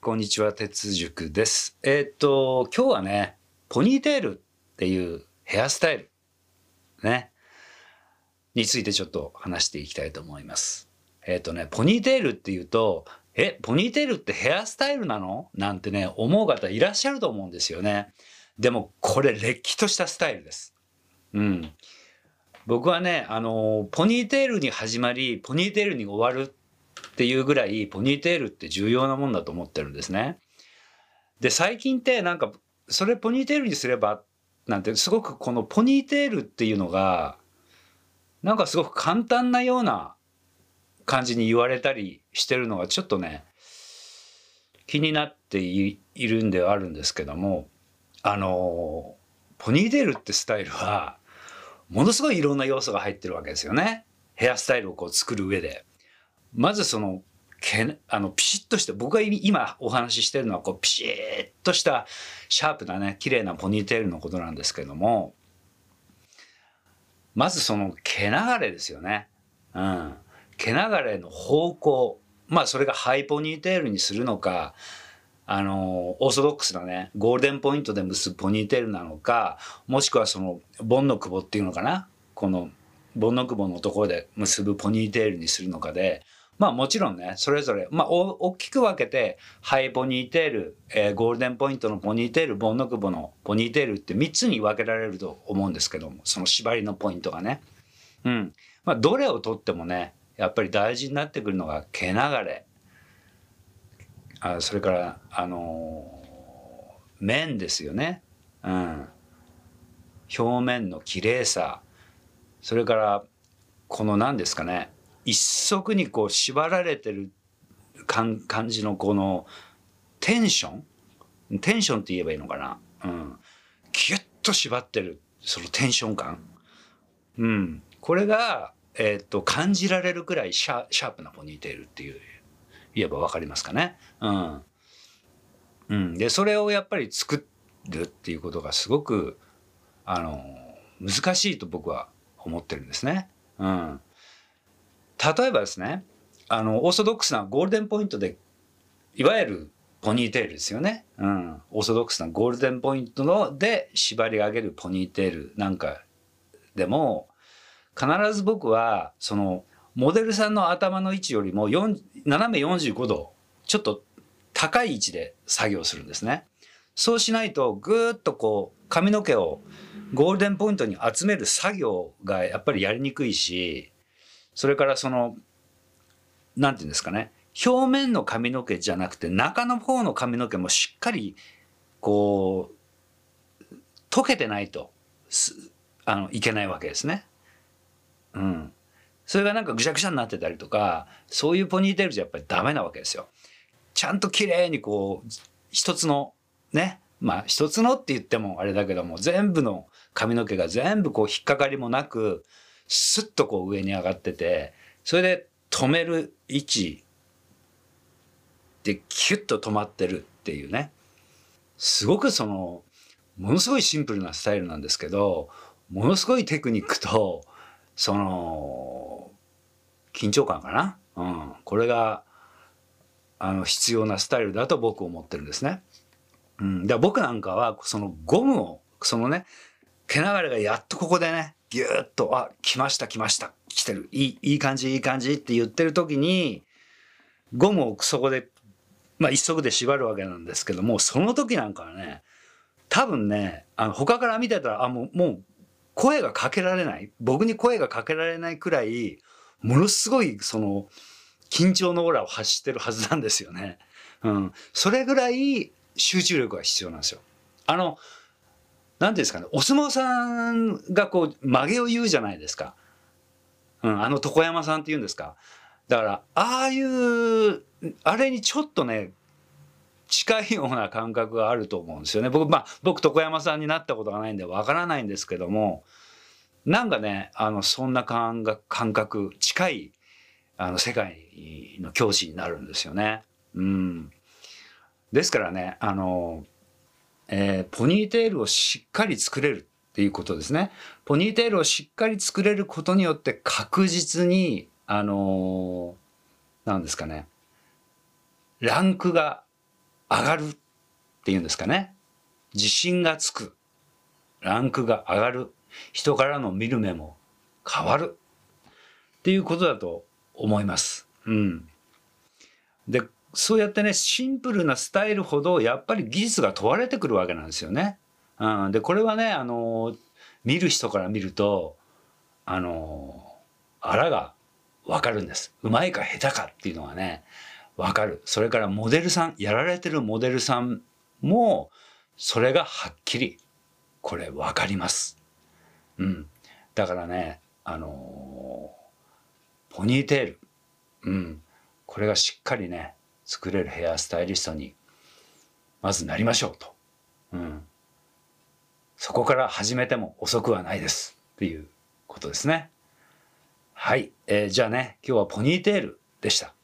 こんにちは、鉄塾です。えーっと、今日はね、ポニーテールっていうヘアスタイル、ね、についてちょっと話していきたいと思います。えーっとね、ポニーテールっていうと、え、ポニーテールってヘアスタイルなの？なんてね、思う方いらっしゃると思うんですよね。でも、これ、れっきとしたスタイルです。うん。僕はね、あの、ポニーテールに始まり、ポニーテールに終わるっていうぐらいポニーテールって重要なもんだと思ってるんですね。で最近ってなんかそれポニーテールにすればなんてすごくこのポニーテールっていうのがなんかすごく簡単なような感じに言われたりしてるのがちょっとね気になっているんではあるんですけどもあのポニーテールってスタイルはものすごいいろんな要素が入ってるわけですよね。ヘアスタイルをこう作る上で。まずそのけあのピシッとして僕が今お話ししてるのはこうピシッとしたシャープなね綺麗なポニーテールのことなんですけどもまずその毛流れですよね。うん、毛流れの方向まあそれがハイポニーテールにするのかあのオーソドックスなねゴールデンポイントで結ぶポニーテールなのかもしくはそのボンの久保っていうのかな？このボンの久保のところで結ぶポニーテールにするのかでまあもちろんねそれぞれまあ大きく分けてハイポニーテール、えー、ゴールデンポイントのポニーテールボンの久保のポニーテールって3つに分けられると思うんですけどもその縛りのポイントがね。うん。まあ、どれをとってもねやっぱり大事になってくるのが毛流れ。あそれからあのー、面ですよね。うん、表面の綺麗さ。それからこの何ですかね。一足にこう縛られてる感じのこのテンション？テンションって言えばいいのかな？うん。キュッと縛ってるそのテンション感。うん。これが、えー、っと感じられるくらいシャシャープなポニーテールっていう言えば分かりますかね？うん、うん、でそれをやっぱり作るっていうことがすごくあの難しいと僕は思ってるんですね。うん、例えばですねあのオーソドックスなゴールデンポイントでいわゆるポニーテールですよね、うん、オーソドックスなゴールデンポイントので縛り上げるポニーテールなんかでも必ず僕はそのモデルさんの頭の位置よりも斜め45度ちょっと高い位置で作業するんですね。そうしないとぐーっとこう髪の毛をゴールデンポイントに集める作業がやっぱりやりにくいしそれからその何て言うんですかね表面の髪の毛じゃなくて中の方の髪の毛もしっかりこう溶けてないとあのいけないわけですね。うん、それがなんかぐしゃぐしゃになってたりとかそういうポニーテールじゃやっぱりダメなわけですよ。ちゃんと綺麗にこう一つのねまあ一つのって言ってもあれだけども全部の髪の毛が全部こう引っかかりもなくスッとこう上に上がっててそれで止める位置でキュッと止まってるっていうね。すごくそのものすごいシンプルなスタイルなんですけどものすごいテクニックとその緊張感かな、うん、これがあの必要なスタイルだと僕思ってるんですね。うん、で僕なんかはそのゴムをそのね毛流れがやっとここでねギューッと「あ来ました来ました。来てる。いいいい感じいい感じ」って言ってる時にゴムをそこでまあ一足で縛るわけなんですけどもその時なんかはね多分ねあの他から見てたらあもうもう声がかけられない。僕に声がかけられないくらいものすごいその緊張のオーラを発してるはずなんですよね。うん、それぐらい集中力が必要なんですよ。あの何ていうんですかねお相撲さんがこう曲げを言うじゃないですか。うん、あの床山さんって言うんですか。だからああいうあれにちょっとね近いような感覚があると思うんですよね。僕まあ僕床山さんになったことがないんでわからないんですけどもなんかねあのそんな感覚感覚近いあの世界の教師になるんですよね。うん、ですからねあの、えー、ポニーテールをしっかり作れるっていうことですね。ポニーテールをしっかり作れることによって確実にあのなんですかねランクが上がるっていうんですかね。自信がつく。ランクが上がる。人からの見る目も変わる。っていうことだと思います。うん。で、そうやってね、シンプルなスタイルほどやっぱり技術が問われてくるわけなんですよね。うん。で、これはね、あの、見る人から見ると、あの、あらがわかるんです。うまいか下手かっていうのはね、わかる。それからモデルさん、やられてるモデルさんも、それがはっきり、これわかります。うん。だからね、あの、ポニーテール。うん。これがしっかりね、作れるヘアスタイリストに、まずなりましょうと。うん。そこから始めても遅くはないです。っていうことですね。はい。えー、じゃあね、今日はポニーテールでした。